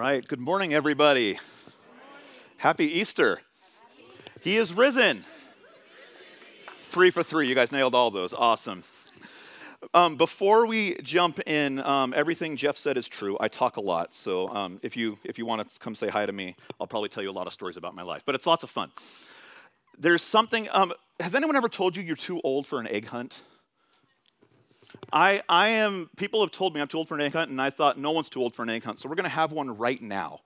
right. Good morning, everybody. Happy Easter. He is risen. Three for three. You guys nailed all those. Awesome. Um, before we jump in, um, everything Jeff said is true. I talk a lot, so um, if you if you want to come say hi to me, I'll probably tell you a lot of stories about my life. But it's lots of fun. There's something. Um, has anyone ever told you you're too old for an egg hunt? I, I am, people have told me I'm too old for an egg hunt, and I thought no one's too old for an egg hunt, so we're going to have one right now.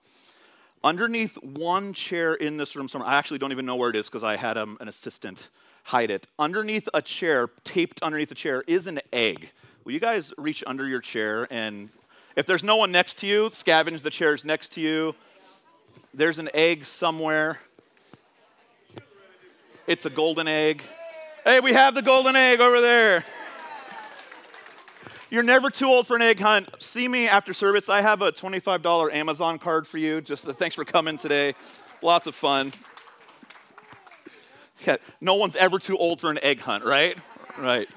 Underneath one chair in this room somewhere, I actually don't even know where it is because I had um, an assistant hide it. Underneath a chair, taped underneath the chair, is an egg. Will you guys reach under your chair and if there's no one next to you, scavenge the chairs next to you. There's an egg somewhere. It's a golden egg. Hey, we have the golden egg over there. You're never too old for an egg hunt. See me after service. I have a $25 Amazon card for you. Just thanks for coming today. Lots of fun. Yeah, no one's ever too old for an egg hunt, right? Right.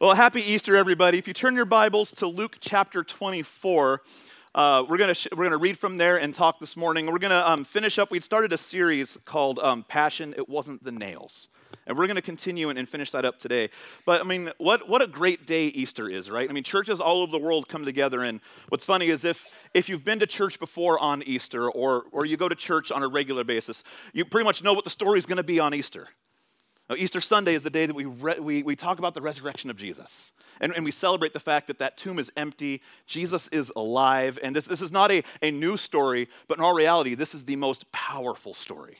Well, happy Easter, everybody. If you turn your Bibles to Luke chapter 24, uh, we're going sh- we're gonna read from there and talk this morning. We're going to um, finish up. We'd started a series called um, Passion, It Wasn't the Nails. And we're going to continue and, and, finish that up today. But I mean, what, what a great day Easter is, right? I mean, churches all over the world come together. And what's funny is if, if you've been to church before on Easter or, or you go to church on a regular basis, you pretty much know what the story is going to be on Easter. Now, Easter Sunday is the day that we, re- we, we talk about the resurrection of Jesus. And, and we celebrate the fact that that tomb is empty, Jesus is alive. And this, this is not a, a new story, but in all reality, this is the most powerful story.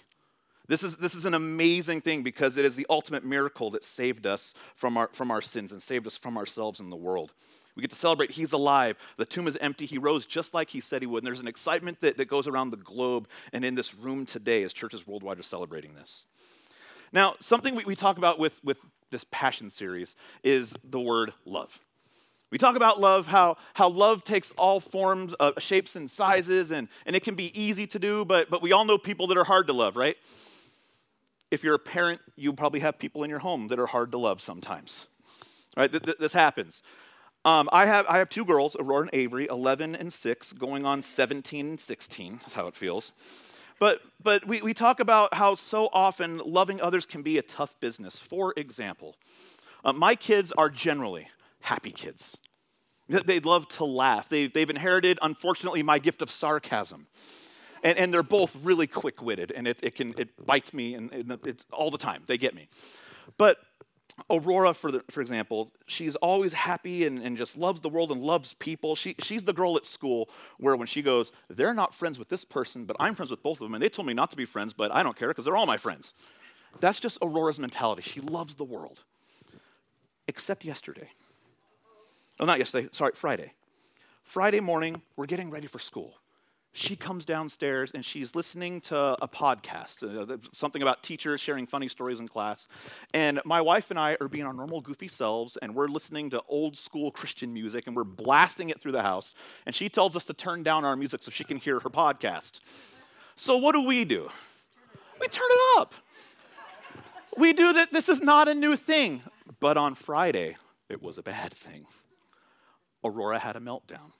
This is, this is an amazing thing because it is the ultimate miracle that saved us from our, from our sins and saved us from ourselves and the world. We get to celebrate He's alive. The tomb is empty. He rose just like He said He would. And there's an excitement that, that goes around the globe and in this room today as churches worldwide are celebrating this. Now, something we, we talk about with, with this Passion series is the word love. We talk about love, how, how love takes all forms, uh, shapes, and sizes, and, and it can be easy to do, but, but we all know people that are hard to love, right? If you're a parent, you probably have people in your home that are hard to love sometimes. Right? Th- th- this happens. Um, I, have, I have two girls, Aurora and Avery, 11 and 6, going on 17 and 16. That's how it feels. But, but we, we talk about how so often loving others can be a tough business. For example, uh, my kids are generally happy kids. They love to laugh. They, they've inherited, unfortunately, my gift of sarcasm and, and they're both really quick-witted, and it, it, can, it bites me and, and it's all the time. They get me. But Aurora, for, the, for example, she's always happy and, and just loves the world and loves people. She, she's the girl at school where when she goes, they're not friends with this person, but I'm friends with both of them, and they told me not to be friends, but I don't care because they're all my friends. That's just Aurora's mentality. She loves the world. Except yesterday. Oh, not yesterday, sorry, Friday. Friday morning, we're getting ready for school she comes downstairs and she's listening to a podcast, uh, something about teachers sharing funny stories in class. And my wife and I are being our normal goofy selves, and we're listening to old school Christian music, and we're blasting it through the house. And she tells us to turn down our music so she can hear her podcast. So, what do we do? We turn it up. We do that. This is not a new thing. But on Friday, it was a bad thing. Aurora had a meltdown.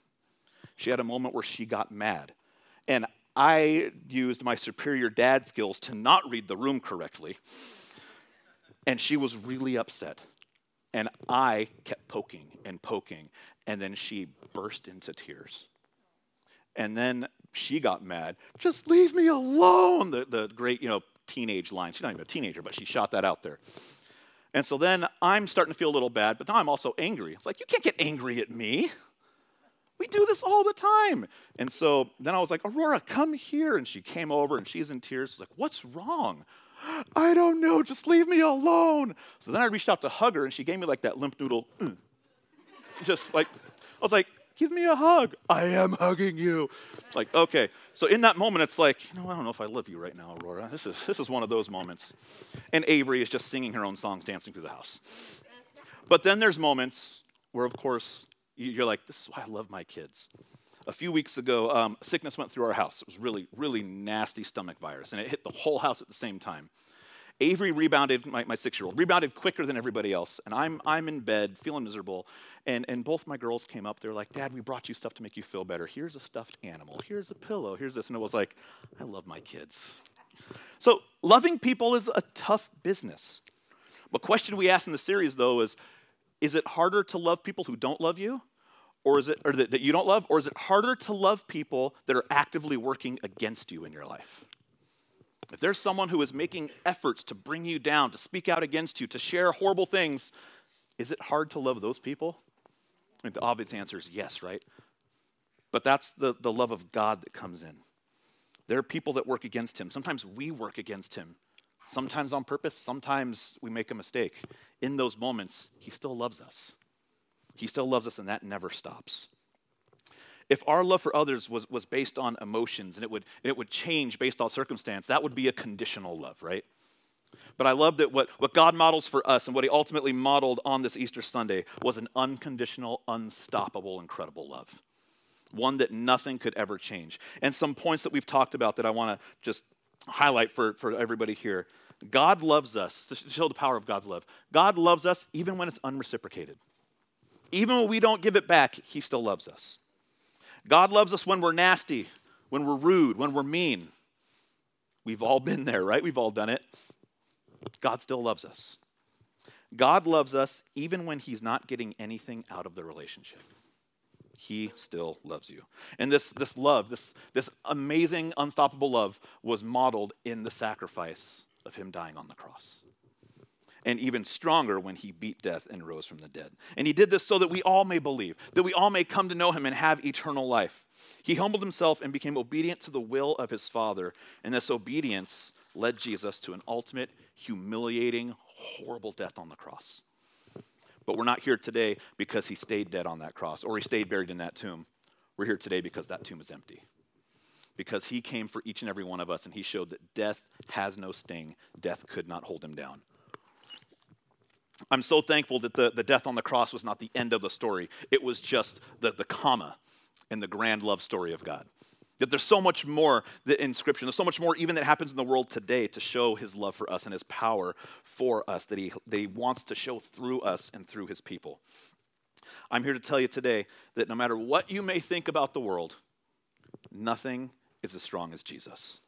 She had a moment where she got mad. And I used my superior dad skills to not read the room correctly. And she was really upset. And I kept poking and poking. And then she burst into tears. And then she got mad. Just leave me alone. The, the great, you know, teenage line. She's not even a teenager, but she shot that out there. And so then I'm starting to feel a little bad, but now I'm also angry. It's like, you can't get angry at me. We do this all the time. And so then I was like, Aurora, come here. And she came over and she's in tears. She's like, What's wrong? I don't know. Just leave me alone. So then I reached out to hug her and she gave me like that limp noodle. Mm. Just like, I was like, Give me a hug. I am hugging you. It's like, okay. So in that moment, it's like, you know, I don't know if I love you right now, Aurora. This is, this is one of those moments. And Avery is just singing her own songs, dancing through the house. But then there's moments where, of course, you're like, this is why I love my kids. A few weeks ago, um, sickness went through our house. It was really, really nasty stomach virus, and it hit the whole house at the same time. Avery rebounded, my, my six year old, rebounded quicker than everybody else. And I'm, I'm in bed feeling miserable. And, and both my girls came up. They're like, Dad, we brought you stuff to make you feel better. Here's a stuffed animal. Here's a pillow. Here's this. And it was like, I love my kids. So loving people is a tough business. The question we ask in the series, though, is is it harder to love people who don't love you? Or is it, or that, that you don't love? Or is it harder to love people that are actively working against you in your life? If there's someone who is making efforts to bring you down, to speak out against you, to share horrible things, is it hard to love those people? I mean, the obvious answer is yes, right? But that's the, the love of God that comes in. There are people that work against him. Sometimes we work against him, sometimes on purpose, sometimes we make a mistake. In those moments, he still loves us. He still loves us, and that never stops if our love for others was, was based on emotions and it, would, and it would change based on circumstance, that would be a conditional love, right? But I love that what, what God models for us and what He ultimately modeled on this Easter Sunday was an unconditional, unstoppable, incredible love. One that nothing could ever change. And some points that we've talked about that I want to just highlight for, for everybody here. God loves us, to show the power of God's love. God loves us even when it's unreciprocated. Even when we don't give it back, He still loves us. God loves us when we're nasty, when we're rude, when we're mean. We've all been there, right? We've all done it. God still loves us. God loves us even when He's not getting anything out of the relationship. He still loves you. And this, this love, this, this amazing, unstoppable love, was modeled in the sacrifice of Him dying on the cross and even stronger when he beat death and rose from the dead. And he did this so that we all may believe, that we all may come to know him and have eternal life. He humbled himself and became obedient to the will of his Father, and this obedience led Jesus to an ultimate, humiliating, horrible death on the cross. But we're not here today because he stayed dead on that cross or he stayed buried in that tomb. We're here today because that tomb is empty. Because he came for each and every one of us and he showed that death has no sting, death could not hold him down. I'm so thankful that the, the death on the cross was not the end of the story. It was just the, the comma in the grand love story of God. That there's so much more in Scripture, there's so much more even that happens in the world today to show His love for us and His power for us that He, that he wants to show through us and through His people. I'm here to tell you today that no matter what you may think about the world, nothing is as strong as Jesus.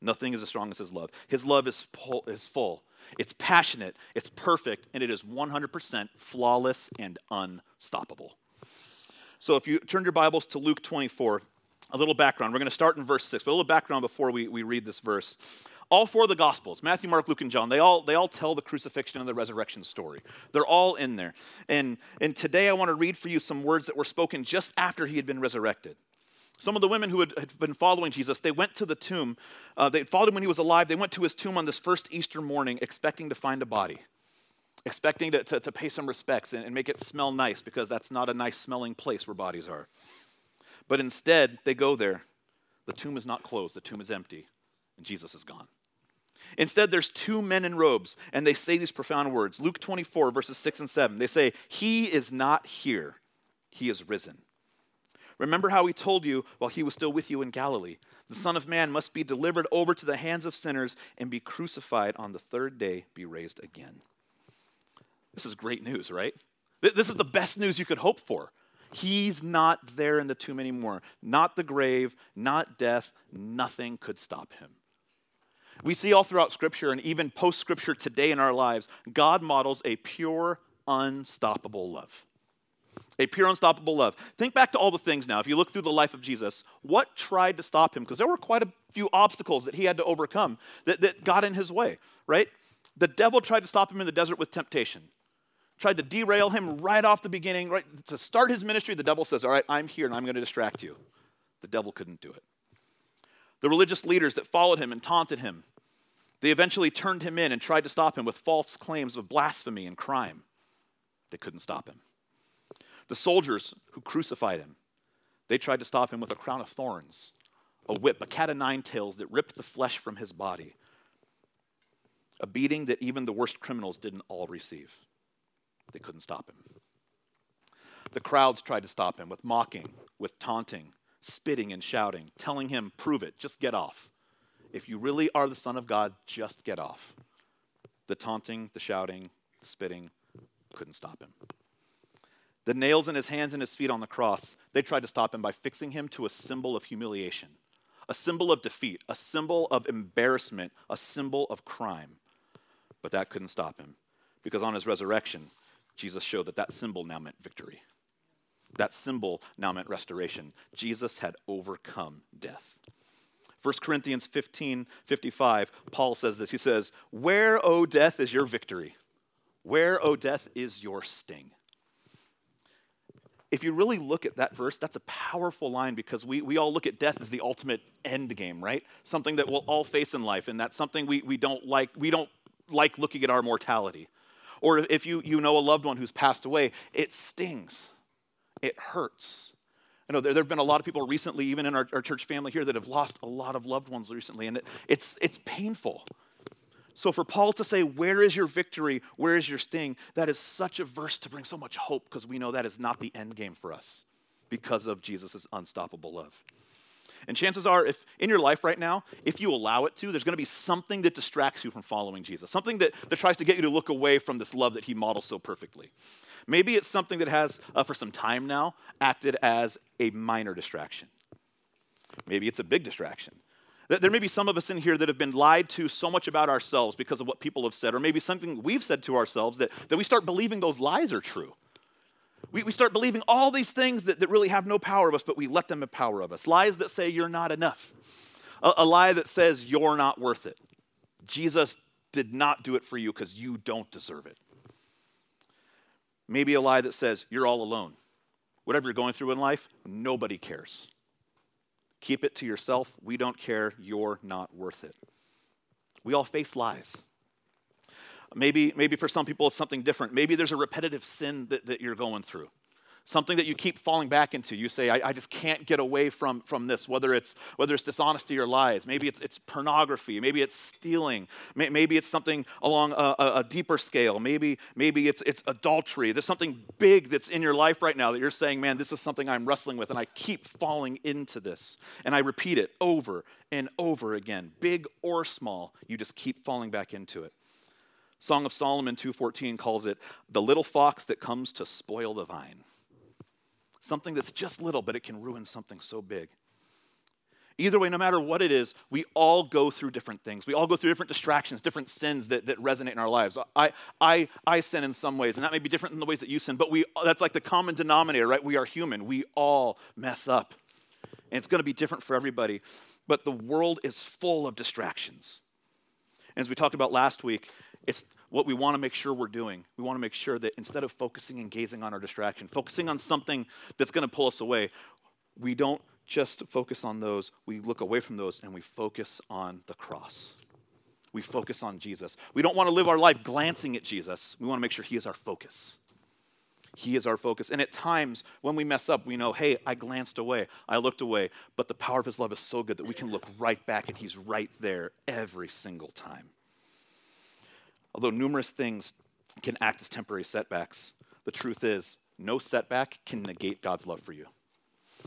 Nothing is as strong as His love. His love is full, is full it's passionate, it's perfect, and it is 100% flawless and unstoppable. So if you turn your Bibles to Luke 24, a little background. We're going to start in verse 6, but a little background before we, we read this verse. All four of the Gospels, Matthew, Mark, Luke, and John, they all, they all tell the crucifixion and the resurrection story. They're all in there. And, and today I want to read for you some words that were spoken just after he had been resurrected. Some of the women who had, had been following Jesus, they went to the tomb. Uh, they followed him when he was alive. They went to his tomb on this first Easter morning, expecting to find a body, expecting to, to, to pay some respects and, and make it smell nice because that's not a nice smelling place where bodies are. But instead, they go there. The tomb is not closed, the tomb is empty, and Jesus is gone. Instead, there's two men in robes, and they say these profound words. Luke 24, verses 6 and 7. They say, He is not here, He is risen. Remember how he told you while he was still with you in Galilee the Son of Man must be delivered over to the hands of sinners and be crucified on the third day, be raised again. This is great news, right? This is the best news you could hope for. He's not there in the tomb anymore. Not the grave, not death, nothing could stop him. We see all throughout Scripture and even post Scripture today in our lives, God models a pure, unstoppable love a pure, unstoppable love. Think back to all the things now. If you look through the life of Jesus, what tried to stop him? Because there were quite a few obstacles that he had to overcome that, that got in his way, right? The devil tried to stop him in the desert with temptation, tried to derail him right off the beginning, right? To start his ministry, the devil says, All right, I'm here and I'm going to distract you. The devil couldn't do it. The religious leaders that followed him and taunted him, they eventually turned him in and tried to stop him with false claims of blasphemy and crime. They couldn't stop him. The soldiers who crucified him, they tried to stop him with a crown of thorns, a whip, a cat of nine tails that ripped the flesh from his body, a beating that even the worst criminals didn't all receive. They couldn't stop him. The crowds tried to stop him with mocking, with taunting, spitting and shouting, telling him, Prove it, just get off. If you really are the Son of God, just get off. The taunting, the shouting, the spitting couldn't stop him. The nails in his hands and his feet on the cross, they tried to stop him by fixing him to a symbol of humiliation, a symbol of defeat, a symbol of embarrassment, a symbol of crime. But that couldn't stop him because on his resurrection, Jesus showed that that symbol now meant victory. That symbol now meant restoration. Jesus had overcome death. 1 Corinthians 15 55, Paul says this. He says, Where, O death, is your victory? Where, O death, is your sting? If you really look at that verse, that's a powerful line because we, we all look at death as the ultimate end game, right? Something that we'll all face in life, and that's something we, we don't like. We don't like looking at our mortality. Or if you, you know a loved one who's passed away, it stings, it hurts. I know there, there have been a lot of people recently, even in our, our church family here, that have lost a lot of loved ones recently, and it, it's, it's painful. So for Paul to say, Where is your victory? Where is your sting? That is such a verse to bring so much hope because we know that is not the end game for us because of Jesus' unstoppable love. And chances are, if in your life right now, if you allow it to, there's going to be something that distracts you from following Jesus, something that, that tries to get you to look away from this love that he models so perfectly. Maybe it's something that has, uh, for some time now, acted as a minor distraction. Maybe it's a big distraction. There may be some of us in here that have been lied to so much about ourselves because of what people have said, or maybe something we've said to ourselves that, that we start believing those lies are true. We, we start believing all these things that, that really have no power of us, but we let them have power of us. Lies that say you're not enough, a, a lie that says you're not worth it. Jesus did not do it for you because you don't deserve it. Maybe a lie that says you're all alone. Whatever you're going through in life, nobody cares. Keep it to yourself. We don't care. You're not worth it. We all face lies. Maybe, maybe for some people it's something different. Maybe there's a repetitive sin that, that you're going through something that you keep falling back into. You say, I, I, just can't get away from, from this, whether it's, whether it's dishonesty or lies. Maybe it's, it's pornography. Maybe it's stealing. Maybe it's something along a, a, deeper scale. Maybe, maybe it's, it's adultery. There's something big that's in your life right now that you're saying, man, this is something I'm wrestling with, and I keep falling into this. And I repeat it over and over again, big or small. You just keep falling back into it. Song of Solomon 2:14 calls it the little fox that comes to spoil the vine. Something that's just little, but it can ruin something so big. Either way, no matter what it is, we all go through different things. We all go through different distractions, different sins that, that resonate in our lives. I, I, I sin in some ways, and that may be different than the ways that you sin, but we, that's like the common denominator, right? We are human. We all mess up. And it's going to be different for everybody. But the world is full of distractions. And as we talked about last week, it's what we want to make sure we're doing. We want to make sure that instead of focusing and gazing on our distraction, focusing on something that's going to pull us away, we don't just focus on those, we look away from those and we focus on the cross. We focus on Jesus. We don't want to live our life glancing at Jesus. We want to make sure He is our focus. He is our focus. And at times, when we mess up, we know, hey, I glanced away, I looked away, but the power of His love is so good that we can look right back and He's right there every single time. Although numerous things can act as temporary setbacks, the truth is, no setback can negate God's love for you.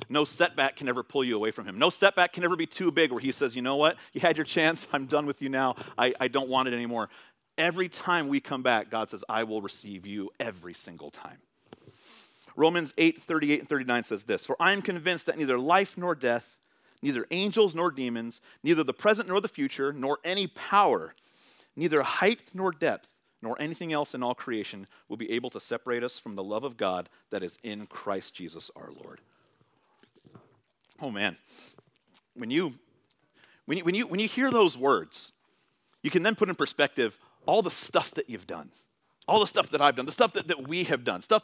No setback can ever pull you away from Him. No setback can ever be too big where He says, you know what? You had your chance. I'm done with you now. I, I don't want it anymore. Every time we come back, God says, I will receive you every single time. Romans 8 38 and 39 says this For I am convinced that neither life nor death, neither angels nor demons, neither the present nor the future, nor any power, Neither height nor depth, nor anything else in all creation will be able to separate us from the love of God that is in Christ Jesus our Lord. Oh man, when you when you, when you, when you hear those words, you can then put in perspective all the stuff that you've done, all the stuff that I've done, the stuff that, that we have done, stuff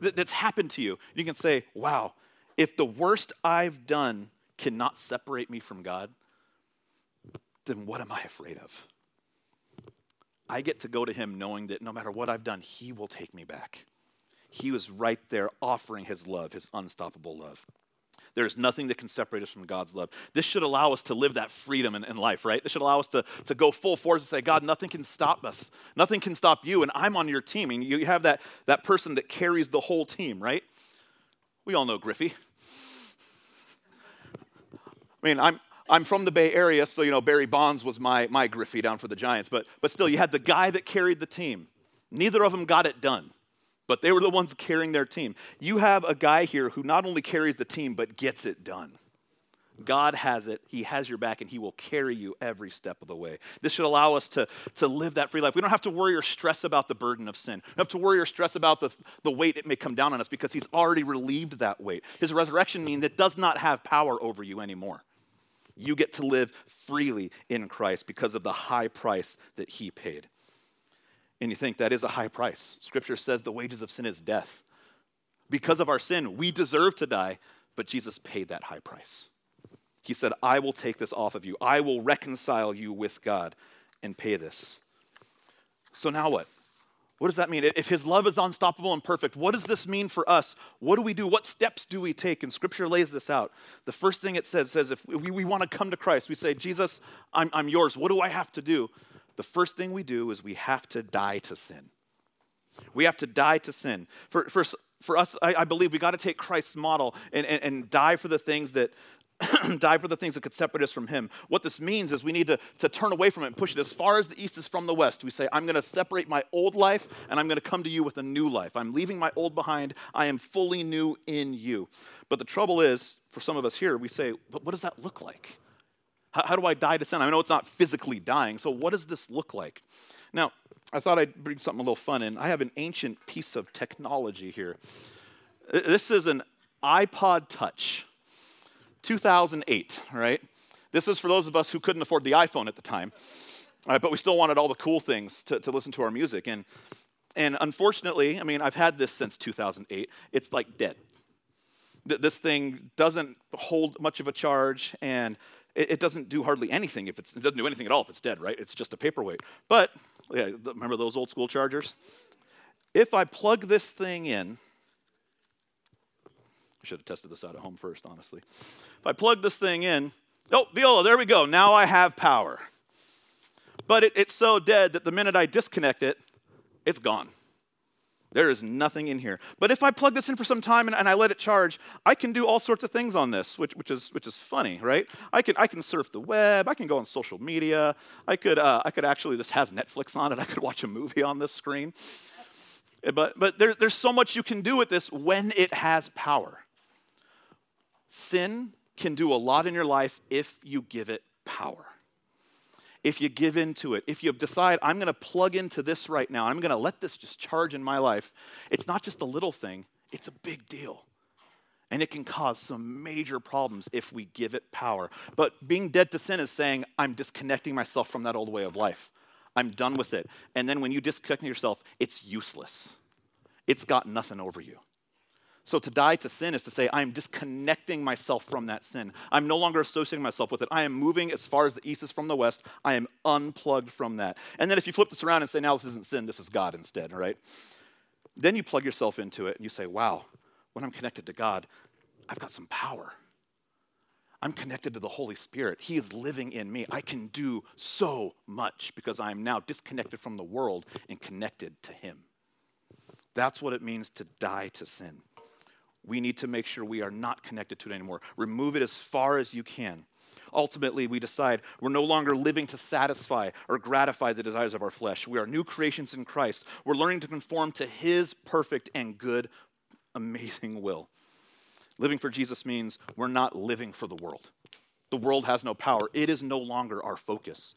that, that's happened to you. You can say, wow, if the worst I've done cannot separate me from God, then what am I afraid of? I get to go to him knowing that no matter what I've done, he will take me back. He was right there offering his love, his unstoppable love. There is nothing that can separate us from God's love. This should allow us to live that freedom in, in, life, right? This should allow us to, to go full force and say, God, nothing can stop us. Nothing can stop you, and I'm on your team. And you have that, that person that carries the whole team, right? We all know Griffey. I mean, I'm, I'm from the Bay Area, so you know Barry Bonds was my, my Griffey down for the Giants. But, but still, you had the guy that carried the team. Neither of them got it done, but they were the ones carrying their team. You have a guy here who not only carries the team, but gets it done. God has it. He has your back, and He will carry you every step of the way. This should allow us to, to live that free life. We don't have to worry or stress about the burden of sin. We don't have to worry or stress about the, the weight it may come down on us because He's already relieved that weight. His resurrection means it does not have power over you anymore. You get to live freely in Christ because of the high price that He paid. And you think that is a high price. Scripture says the wages of sin is death. Because of our sin, we deserve to die, but Jesus paid that high price. He said, I will take this off of you. I will reconcile you with God and pay this. So now what? What does that mean? If his love is unstoppable and perfect, what does this mean for us? What do we do? What steps do we take? And scripture lays this out. The first thing it says says if we, we want to come to Christ, we say, Jesus, I'm, I'm yours. What do I have to do? The first thing we do is we have to die to sin. We have to die to sin. For, for, for us, I, I believe we got to take Christ's model and, and, and die for the things that, die for the things that could separate us from Him. What this means is we need to, to turn away from it and push it as far as the east is from the west. We say, I'm going to separate my old life and I'm going to come to you with a new life. I'm leaving my old behind. I am fully new in you. But the trouble is, for some of us here, we say, but what does that look like? How, how do I die to sin? I know it's not physically dying, so what does this look like? Now, I thought I'd bring something a little fun in. I have an ancient piece of technology here. This is an iPod Touch. 2008, right? This is for those of us who couldn't afford the iPhone at the time, uh, but we still wanted all the cool things to, to listen to our music. And, and unfortunately, I mean, I've had this since 2008. It's like dead. Th- this thing doesn't hold much of a charge, and it, it, doesn't do hardly anything if it's, it doesn't do anything at all if it's dead, right? It's just a paperweight. But, yeah, remember those old school chargers? If I plug this thing in, I should have tested this out at home first, honestly. If I plug this thing in, oh, viola, there we go. Now I have power. But it, it's so dead that the minute I disconnect it, it's gone. There is nothing in here. But if I plug this in for some time and, and, I let it charge, I can do all sorts of things on this, which, which, is, which is funny, right? I can, I can surf the web. I can go on social media. I could, uh, I could actually, this has Netflix on it. I could watch a movie on this screen. But, but there, there's so much you can do with this when it has power. Sin can do a lot in your life if you give it power. If you give into it, if you decide, I'm going to plug into this right now, I'm going to let this just charge in my life, it's not just a little thing, it's a big deal. And it can cause some major problems if we give it power. But being dead to sin is saying, I'm disconnecting myself from that old way of life. I'm done with it. And then when you disconnect yourself, it's useless. It's got nothing over you. So to die to sin is to say, I'm disconnecting myself from that sin. I'm no longer associating myself with it. I am moving as far as the east is from the west. I am unplugged from that. And then if you flip this around and say, now this isn't sin, this is God instead, right? Then you plug yourself into it and you say, wow, when I'm connected to God, I've got some power. I'm connected to the Holy Spirit. He is living in me. I can do so much because I am now disconnected from the world and connected to Him. That's what it means to die to sin we need to make sure we are not connected to it anymore. Remove it as far as you can. Ultimately, we decide we're no longer living to satisfy or gratify the desires of our flesh. We are new creations in Christ. We're learning to conform to His perfect and good, amazing will. Living for Jesus means we're not living for the world. The world has no power, it is no longer our focus.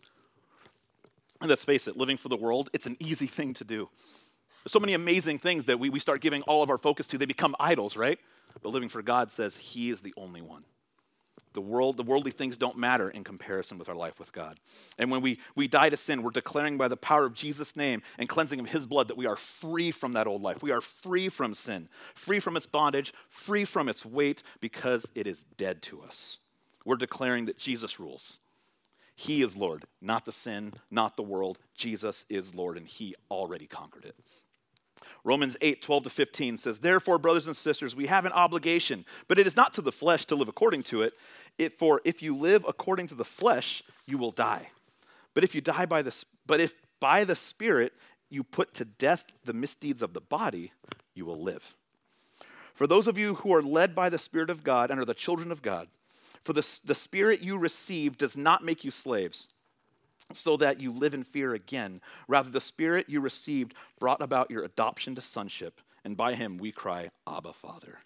And let's face it, living for the world, it's an easy thing to do so many amazing things that we, we start giving all of our focus to. They become idols, right? But living for God says He is the only one. The world, the worldly things don't matter in comparison with our life with God. And when we, we die to sin, we're declaring by the power of Jesus' name and cleansing of his blood that we are free from that old life. We are free from sin, free from its bondage, free from its weight because it is dead to us. We're declaring that Jesus rules. He is Lord, not the sin, not the world. Jesus is Lord, and he already conquered it. Romans 8, 12 to 15 says, Therefore, brothers and sisters, we have an obligation, but it is not to the flesh to live according to it. it for if you live according to the flesh, you will die. But if you die by the but if by the Spirit you put to death the misdeeds of the body, you will live. For those of you who are led by the Spirit of God and are the children of God, For the, the spirit you receive does not make you slaves, so that you live in fear again. Rather, the spirit you received brought about your adoption to sonship, and by him we cry, Abba, Father.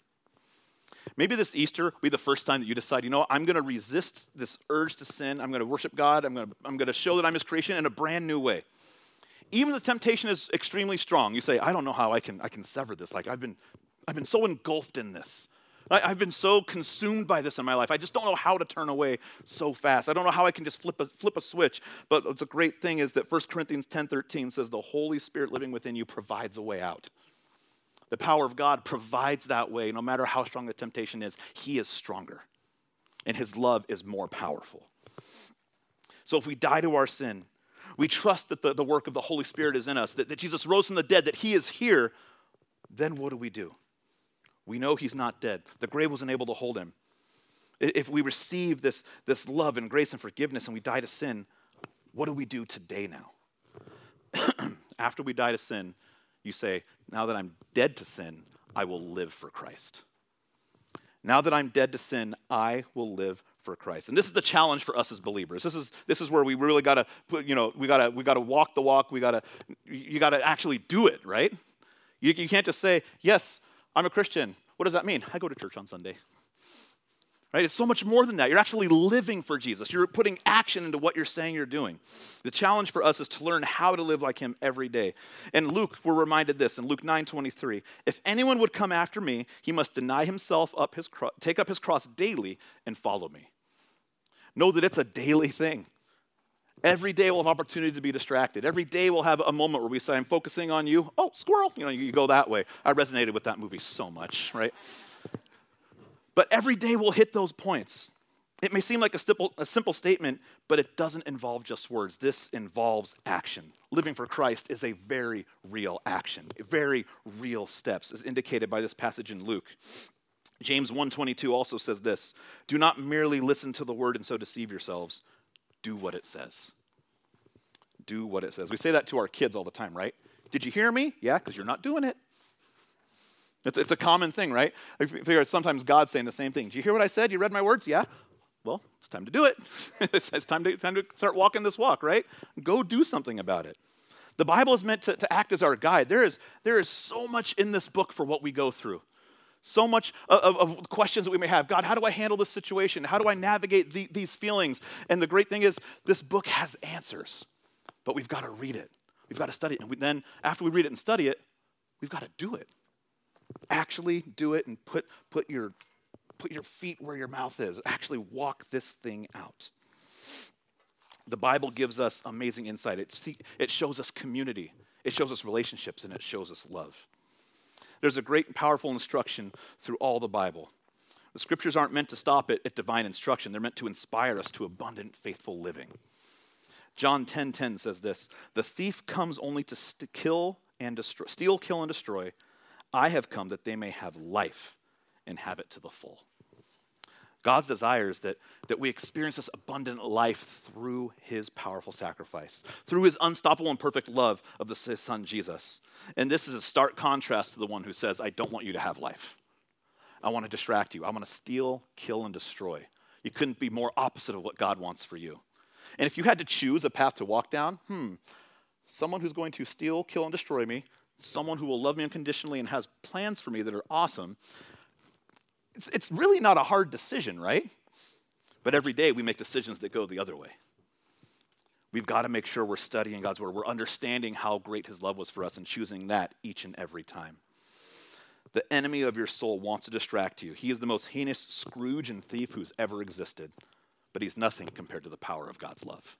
Maybe this Easter will be the first time that you decide, you know, I'm going to resist this urge to sin. I'm going to worship God. I'm going to, I'm going to show that I'm his creation in a brand new way. Even the temptation is extremely strong. You say, I don't know how I can, I can sever this. Like, I've been, I've been so engulfed in this. I, have been so consumed by this in my life. I just don't know how to turn away so fast. I don't know how I can just flip a, flip a switch. But the great thing is that 1 Corinthians 10.13 says the Holy Spirit living within you provides a way out. The power of God provides that way. No matter how strong the temptation is, He is stronger. And His love is more powerful. So if we die to our sin, we trust that the, the work of the Holy Spirit is in us, that, that Jesus rose from the dead, that He is here, then what do we do? We know he's not dead. The grave wasn't able to hold him. If we receive this, this love and grace and forgiveness and we die to sin, what do we do today now? After we die to sin, you say, Now that I'm dead to sin, I will live for Christ. Now that I'm dead to sin, I will live for Christ. And this is the challenge for us as believers. This is, this is where we really got to put, you know, we got to we got to walk the walk. We got to you got to actually do it, right? You, you can't just say, "Yes, I'm a Christian. What does that mean? I go to church on Sunday. Right? It's so much more than that. You're actually living for Jesus. You're putting action into what you're saying you're doing. The challenge for us is to learn how to live like him every day. And Luke, we're reminded this in Luke 9 23. If anyone would come after me, he must deny himself up his cro- take up his cross daily and follow me. Know that it's a daily thing. Every day we'll have opportunity to be distracted. Every day we'll have a moment where we say, I'm focusing on you. Oh, squirrel. You know, you go that way. I resonated with that movie so much, right? But every day we'll hit those points. It may seem like a simple, a simple statement, but it doesn't involve just words. This involves action. Living for Christ is a very real action, very real steps, as indicated by this passage in Luke. James 1:22 also says this, "Do not merely listen to the word and so deceive yourselves do what it says. Do what it says. We say that to our kids all the time, right? Did you hear me? Yeah, because you're not doing it. It's, it's a common thing, right? I figure sometimes God's saying the same thing. Did you hear what I said? You read my words? Yeah. Well, it's time to do it. it's, it's time, to, time to start walking this walk, right? Go do something about it. The Bible is meant to, to act as our guide. There is, there is so much in this book for what we go through so much of, of, questions that we may have. God, how do I handle this situation? How do I navigate the, these feelings? And the great thing is, this book has answers, but we've got to read it. We've got to study it. And we, then, after we read it and study it, we've got to do it. Actually do it and put, put, your, put your feet where your mouth is. Actually walk this thing out. The Bible gives us amazing insight. It, it shows us community, it shows us relationships, and it shows us love. There's a great and powerful instruction through all the Bible. The scriptures aren't meant to stop it at divine instruction, they're meant to inspire us to abundant, faithful living. John 10:10 10, 10 says this, "The thief comes only to st- kill and destroy, steal, kill and destroy. I have come that they may have life and have it to the full." God's desire is that, that we experience this abundant life through his powerful sacrifice, through his unstoppable and perfect love of the, his son Jesus. And this is a stark contrast to the one who says, I don't want you to have life. I want to distract you. I want to steal, kill, and destroy. You couldn't be more opposite of what God wants for you. And if you had to choose a path to walk down, hmm, someone who's going to steal, kill, and destroy me, someone who will love me unconditionally and has plans for me that are awesome, it's, it's really not a hard decision, right? But every day we make decisions that go the other way. We've got to make sure we're studying God's word. We're understanding how great his love was for us and choosing that each and every time. The enemy of your soul wants to distract you. He is the most heinous Scrooge and thief who's ever existed, but he's nothing compared to the power of God's love.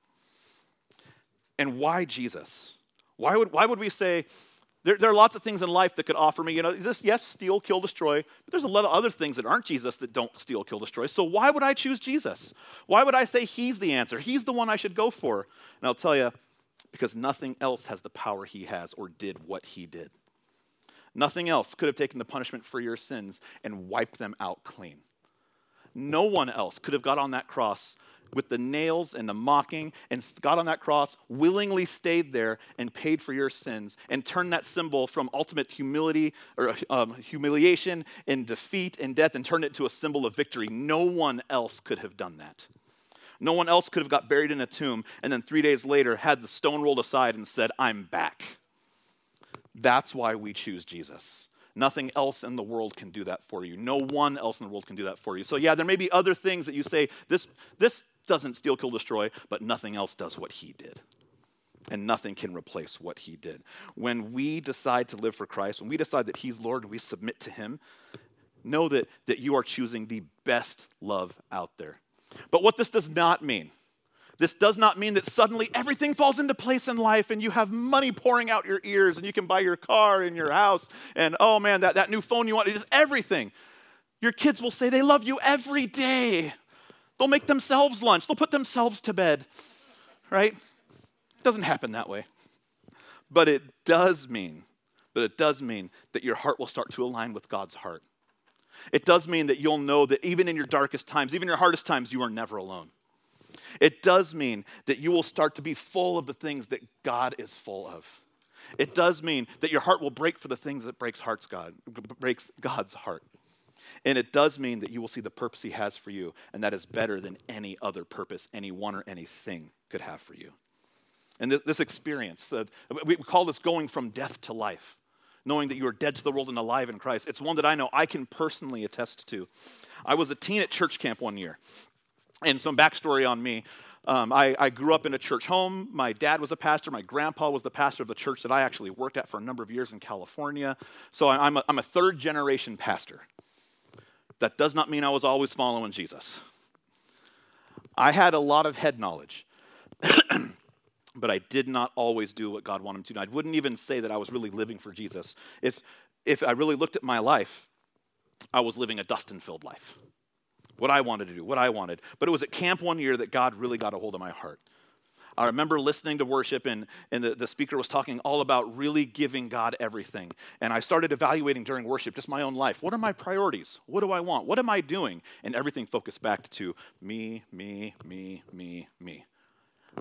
And why Jesus? Why would, why would we say, there, there, are lots of things in life that could offer me, you know, this, yes, steal, kill, destroy, but there's a lot of other things that aren't Jesus that don't steal, kill, destroy. So why would I choose Jesus? Why would I say he's the answer? He's the one I should go for. And I'll tell you, because nothing else has the power he has or did what he did. Nothing else could have taken the punishment for your sins and wiped them out clean. No one else could have got on that cross with the nails and the mocking and got on that cross, willingly stayed there and paid for your sins and turned that symbol from ultimate humility or um, humiliation and defeat and death and turned it to a symbol of victory. No one else could have done that. No one else could have got buried in a tomb and then three days later had the stone rolled aside and said, I'm back. That's why we choose Jesus. Nothing else in the world can do that for you. No one else in the world can do that for you. So, yeah, there may be other things that you say, this, this doesn't steal, kill, destroy, but nothing else does what he did. And nothing can replace what he did. When we decide to live for Christ, when we decide that he's Lord and we submit to him, know that, that you are choosing the best love out there. But what this does not mean this does not mean that suddenly everything falls into place in life and you have money pouring out your ears and you can buy your car and your house and oh man, that, that new phone you want, just everything. Your kids will say they love you every day. They'll make themselves lunch, they'll put themselves to bed, right? It doesn't happen that way. But it does mean, but it does mean that your heart will start to align with God's heart. It does mean that you'll know that even in your darkest times, even your hardest times, you are never alone. It does mean that you will start to be full of the things that God is full of. It does mean that your heart will break for the things that breaks hearts God breaks God's heart. And it does mean that you will see the purpose he has for you, and that is better than any other purpose anyone or anything could have for you. And th- this experience, the, we call this going from death to life, knowing that you are dead to the world and alive in Christ. It's one that I know I can personally attest to. I was a teen at church camp one year, and some backstory on me. Um, I, I, grew up in a church home. My dad was a pastor. My grandpa was the pastor of the church that I actually worked at for a number of years in California. So I, I'm a, I'm a third generation pastor. That does not mean I was always following Jesus. I had a lot of head knowledge, but I did not always do what God wanted me to do. I wouldn't even say that I was really living for Jesus. If, if I really looked at my life, I was living a Dustin filled life what I wanted to do, what I wanted. But it was at camp one year that God really got a hold of my heart. I remember listening to worship, and, and the, the speaker was talking all about really giving God everything. And I started evaluating during worship just my own life. What are my priorities? What do I want? What am I doing? And everything focused back to me, me, me, me, me.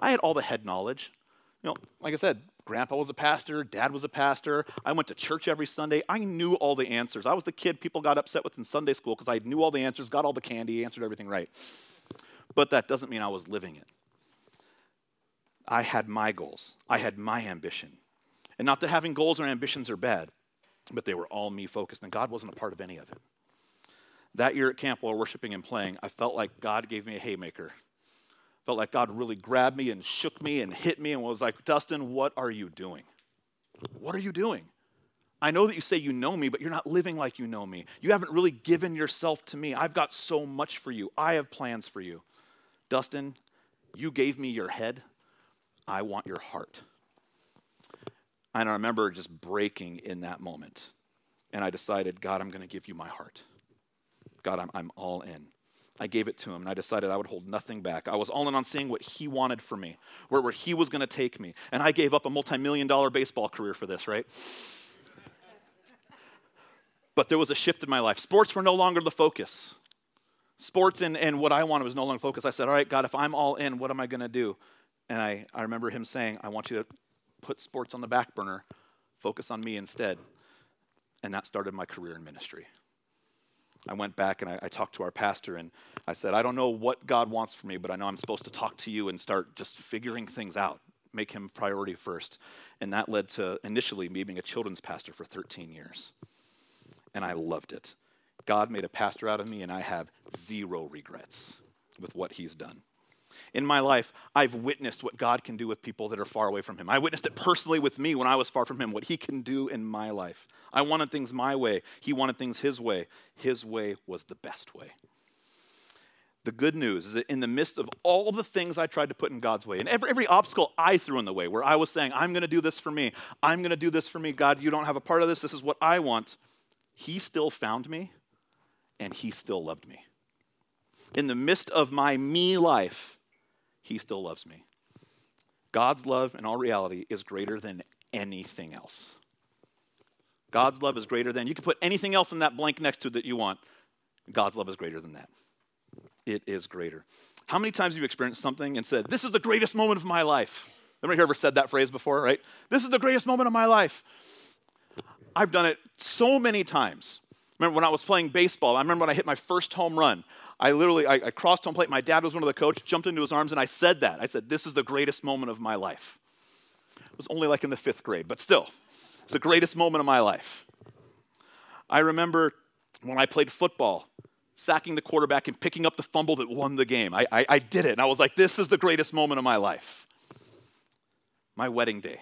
I had all the head knowledge. You know, like I said, grandpa was a pastor, dad was a pastor. I went to church every Sunday. I knew all the answers. I was the kid people got upset with in Sunday school because I knew all the answers, got all the candy, answered everything right. But that doesn't mean I was living it. I had my goals, I had my ambition. And not that having goals or ambitions are bad, but they were all me focused, and God wasn't a part of any of it. That year at camp while worshiping and playing, I felt like God gave me a haymaker Felt like God really grabbed me and shook me and hit me and was like, Dustin, what are you doing? What are you doing? I know that you say you know me, but you're not living like you know me. You haven't really given yourself to me. I've got so much for you. I have plans for you. Dustin, you gave me your head. I want your heart. And I remember just breaking in that moment. And I decided, God, I'm going to give you my heart. God, I'm, I'm all in. I gave it to him and I decided I would hold nothing back. I was all in on seeing what he wanted for me, where, where he was going to take me. And I gave up a multi million dollar baseball career for this, right? but there was a shift in my life. Sports were no longer the focus. Sports and, and what I wanted was no longer focus. I said, All right, God, if I'm all in, what am I going to do? And I, I remember him saying, I want you to put sports on the back burner, focus on me instead. And that started my career in ministry. I went back and I, I, talked to our pastor and I said, I don't know what God wants for me, but I know I'm supposed to talk to you and start just figuring things out, make him priority first. And that led to initially me being a children's pastor for 13 years. And I loved it. God made a pastor out of me, and I have zero regrets with what he's done. In my life, I've witnessed what God can do with people that are far away from Him. I witnessed it personally with me when I was far from Him, what He can do in my life. I wanted things my way, He wanted things His way. His way was the best way. The good news is that in the midst of all the things I tried to put in God's way, and every, every obstacle I threw in the way, where I was saying, I'm going to do this for me, I'm going to do this for me, God, you don't have a part of this, this is what I want, He still found me and He still loved me. In the midst of my me life, he still loves me. God's love, in all reality, is greater than anything else. God's love is greater than, you can put anything else in that blank next to it that you want. God's love is greater than that. It is greater. How many times have you experienced something and said, This is the greatest moment of my life? Anybody ever said that phrase before, right? This is the greatest moment of my life. I've done it so many times. Remember when I was playing baseball, I remember when I hit my first home run. I literally, I, I crossed home plate. My dad was one of the coaches, jumped into his arms, and I said that. I said, This is the greatest moment of my life. It was only like in the fifth grade, but still, it's the greatest moment of my life. I remember when I played football, sacking the quarterback and picking up the fumble that won the game. I, I, I did it, and I was like, This is the greatest moment of my life. My wedding day.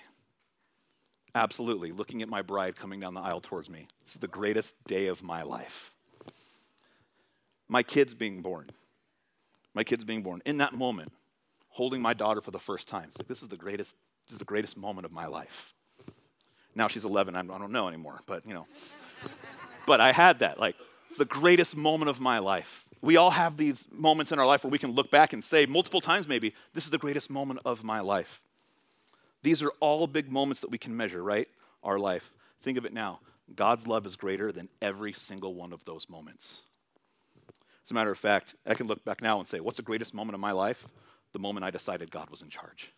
Absolutely. Looking at my bride coming down the aisle towards me. This is the greatest day of my life my kids being born. My kids being born. In that moment, holding my daughter for the first time. It's like, this is the greatest, this is the greatest moment of my life. Now she's 11, I'm, I do not know anymore, but you know. but I had that. Like, it's the greatest moment of my life. We all have these moments in our life where we can look back and say multiple times, maybe, this is the greatest moment of my life. These are all big moments that we can measure, right? Our life. Think of it now. God's love is greater than every single one of those moments. As a matter of fact, I can look back now and say, what's the greatest moment of my life? The moment I decided God was in charge.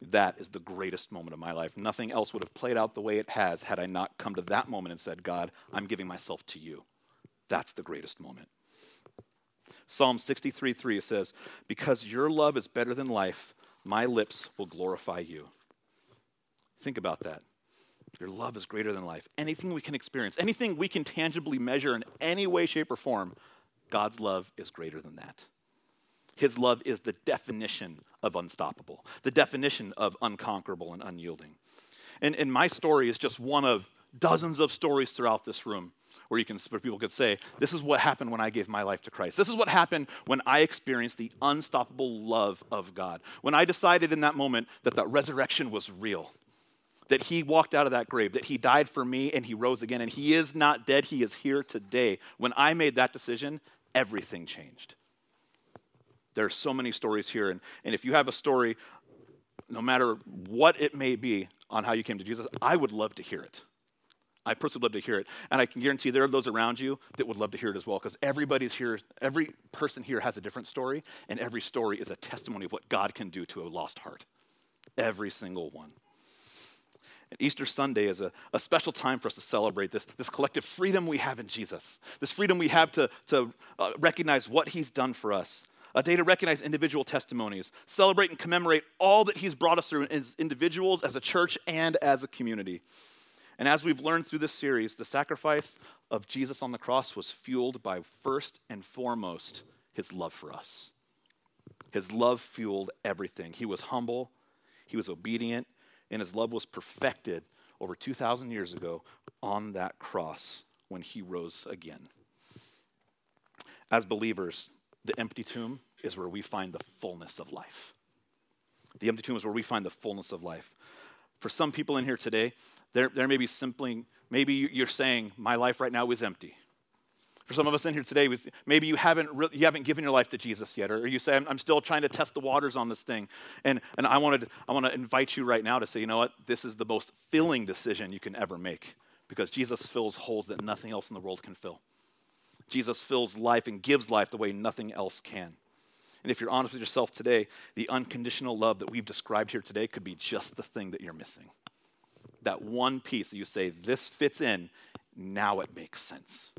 That is the greatest moment of my life. Nothing else would have played out the way it has had I not come to that moment and said, God, I'm giving myself to you. That's the greatest moment. Psalm 63 3 says, Because your love is better than life, my lips will glorify you. Think about that. Your love is greater than life. Anything we can experience, anything we can tangibly measure in any way, shape, or form, God's love is greater than that. His love is the definition of unstoppable, the definition of unconquerable and unyielding. And, and my story is just one of dozens of stories throughout this room where you can where people could say this is what happened when i gave my life to christ this is what happened when i experienced the unstoppable love of god when i decided in that moment that the resurrection was real that he walked out of that grave that he died for me and he rose again and he is not dead he is here today when i made that decision everything changed. There are so many stories here, and, and if you have a story, no matter what it may be on how you came to Jesus, I would love to hear it. I personally love to hear it. And I can guarantee there are those around you that would love to hear it as well, because everybody's here, every person here has a different story, and every story is a testimony of what God can do to a lost heart. Every single one. And Easter Sunday is a, a special time for us to celebrate this, this collective freedom we have in Jesus, this freedom we have to, to uh, recognize what He's done for us, a day to recognize individual testimonies, celebrate and commemorate all that He's brought us through as individuals, as a church, and as a community. And as we've learned through this series, the sacrifice of Jesus on the cross was fueled by first and foremost His love for us. His love fueled everything. He was humble, He was obedient, and his love was perfected over 2,000 years ago on that cross when he rose again. As believers, the empty tomb is where we find the fullness of life. The empty tomb is where we find the fullness of life. For some people in here today, there, there may be simply, maybe you're saying, My life right now is empty. For some of us in here today, maybe you haven't, re- you haven't given your life to Jesus yet, or you say, I'm, I'm still trying to test the waters on this thing. And, and I, wanted, I want to invite you right now to say, you know what? This is the most filling decision you can ever make because Jesus fills holes that nothing else in the world can fill. Jesus fills life and gives life the way nothing else can. And if you're honest with yourself today, the unconditional love that we've described here today could be just the thing that you're missing. That one piece that you say, this fits in, now it makes sense.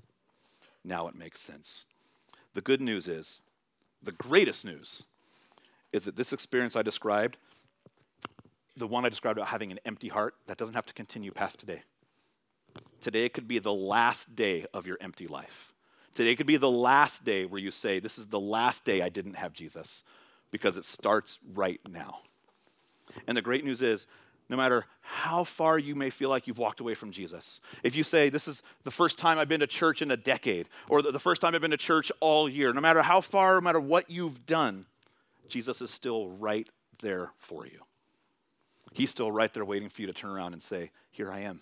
Now it makes sense. The good news is, the greatest news, is that this experience I described, the one I described about having an empty heart, that doesn't have to continue past today. Today could be the last day of your empty life. Today could be the last day where you say, This is the last day I didn't have Jesus, because it starts right now. And the great news is, no matter how far you may feel like you've walked away from Jesus. If you say, This is the first time I've been to church in a decade, or the first time I've been to church all year, no matter how far, no matter what you've done, Jesus is still right there for you. He's still right there waiting for you to turn around and say, Here I am.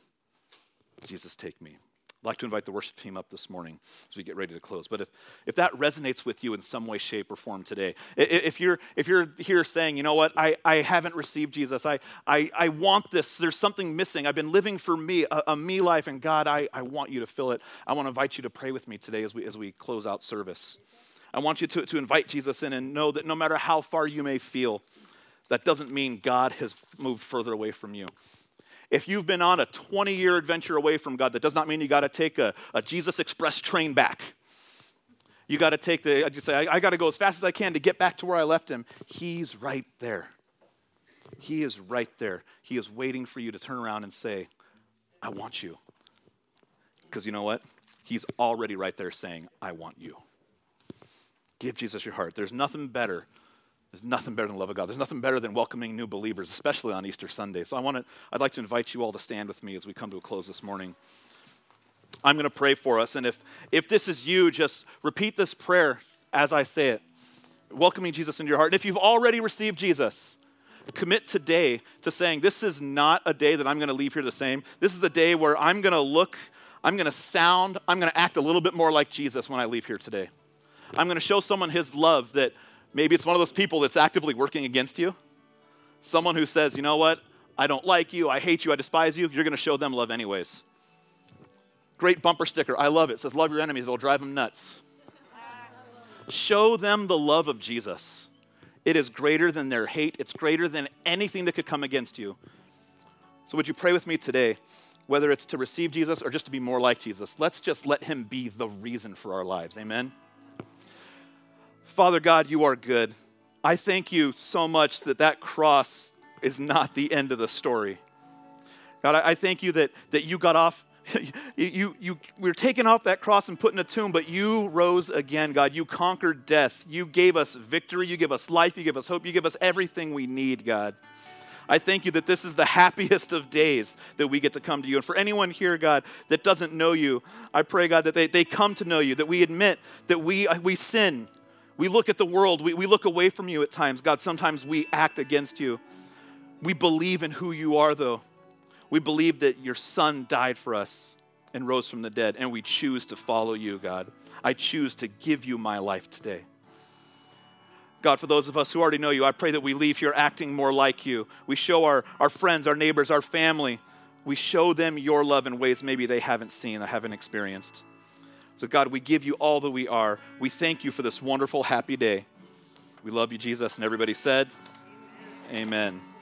Jesus, take me. I'd like to invite the worship team up this morning as we get ready to close. But if, if that resonates with you in some way, shape, or form today, if you're, if you're here saying, you know what, I, I haven't received Jesus, I, I, I want this, there's something missing, I've been living for me, a, a me life, and God, I, I want you to fill it. I want to invite you to pray with me today as we, as we close out service. I want you to, to invite Jesus in and know that no matter how far you may feel, that doesn't mean God has moved further away from you. If you've been on a 20 year adventure away from God, that does not mean you got to take a, a, Jesus Express train back. You got to take the, I just say, I, I got to go as fast as I can to get back to where I left him. He's right there. He is right there. He is waiting for you to turn around and say, I want you. Because you know what? He's already right there saying, I want you. Give Jesus your heart. There's nothing better. There's nothing better than the love of God. There's nothing better than welcoming new believers, especially on Easter Sunday. So I want to, I'd like to invite you all to stand with me as we come to a close this morning. I'm going to pray for us. And if, if this is you, just repeat this prayer as I say it, welcoming Jesus into your heart. And if you've already received Jesus, commit today to saying, This is not a day that I'm going to leave here the same. This is a day where I'm going to look, I'm going to sound, I'm going to act a little bit more like Jesus when I leave here today. I'm going to show someone his love that maybe it's one of those people that's actively working against you. Someone who says, you know what, I don't like you, I hate you, I despise you. You're going to show them love anyways. Great bumper sticker. I love it. it says, Love your enemies, it'll drive them nuts. Show them the love of Jesus. It is greater than their hate, it's greater than anything that could come against you. So, would you pray with me today, whether it's to receive Jesus or just to be more like Jesus? Let's just let him be the reason for our lives. Amen. Father God, you are good. I thank you so much that that cross is not the end of the story. God, I, thank you that, that you got off, you, you, we were taken off that cross and put in a tomb, but you rose again, God. You conquered death. You gave us victory. You give us life. You give us hope. You give us everything we need, God. I thank you that this is the happiest of days that we get to come to you. And for anyone here, God, that doesn't know you, I pray, God, that they, they come to know you, that we admit that we, uh, we sin, we look at the world, we, we look away from you at times. God, sometimes we act against you. We believe in who you are, though. We believe that your son died for us and rose from the dead, and we choose to follow you, God. I choose to give you my life today. God, for those of us who already know you, I pray that we leave here acting more like you. We show our, our friends, our neighbors, our family, we show them your love in ways maybe they haven't seen or haven't experienced. So, God, we give you all that we are. We thank you for this wonderful, happy day. We love you, Jesus. And everybody said, Amen. Amen.